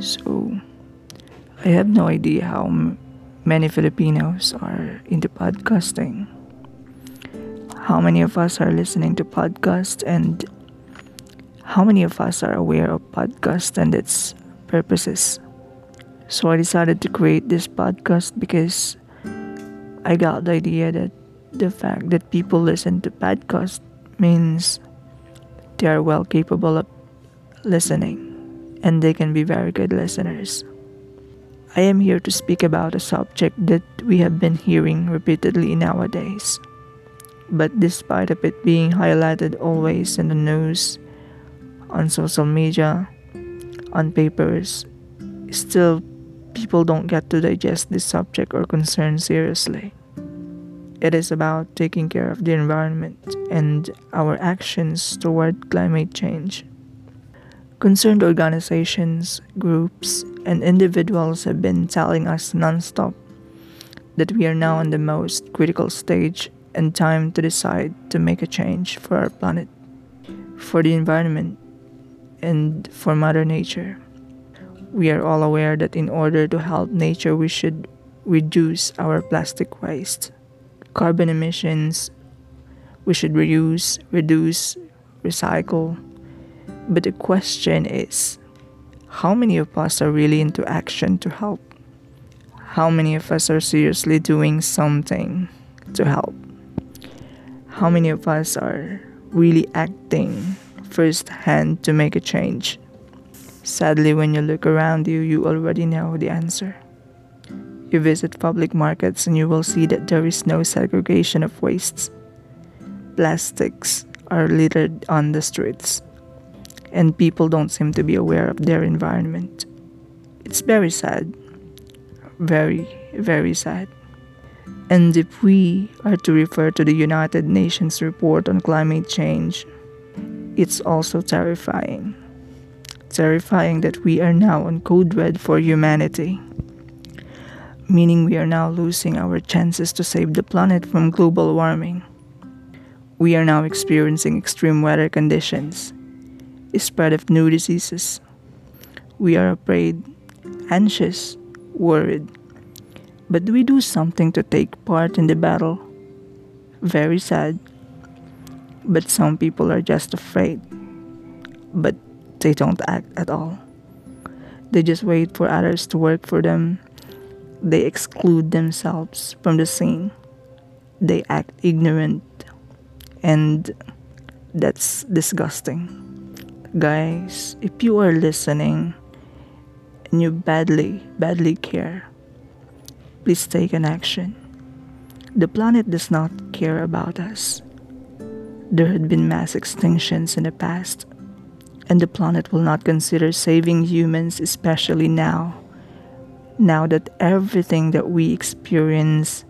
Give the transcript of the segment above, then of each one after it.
So, I have no idea how m- many Filipinos are into podcasting. How many of us are listening to podcasts and how many of us are aware of podcast and its purposes? So I decided to create this podcast because I got the idea that the fact that people listen to podcasts means they are well capable of listening and they can be very good listeners. I am here to speak about a subject that we have been hearing repeatedly nowadays. But despite of it being highlighted always in the news, on social media, on papers, still people don't get to digest this subject or concern seriously. It is about taking care of the environment and our actions toward climate change. Concerned organizations, groups, and individuals have been telling us nonstop that we are now in the most critical stage and time to decide to make a change for our planet, for the environment, and for Mother Nature. We are all aware that in order to help nature, we should reduce our plastic waste, carbon emissions, we should reuse, reduce, recycle, but the question is how many of us are really into action to help? How many of us are seriously doing something to help? How many of us are really acting firsthand to make a change? Sadly, when you look around you, you already know the answer. You visit public markets and you will see that there is no segregation of wastes. Plastics are littered on the streets and people don't seem to be aware of their environment. It's very sad. Very, very sad. And if we are to refer to the United Nations report on climate change, it's also terrifying. Terrifying that we are now on code red for humanity, meaning we are now losing our chances to save the planet from global warming. We are now experiencing extreme weather conditions spread of new diseases. We are afraid, anxious, worried. But we do something to take part in the battle? Very sad. But some people are just afraid. But they don't act at all. They just wait for others to work for them. They exclude themselves from the scene. They act ignorant. And that's disgusting. Guys, if you are listening and you badly, badly care, please take an action. The planet does not care about us. There had been mass extinctions in the past, and the planet will not consider saving humans, especially now. Now that everything that we experience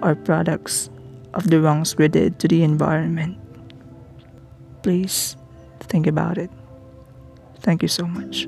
are products of the wrongs we did to the environment. Please think about it. Thank you so much.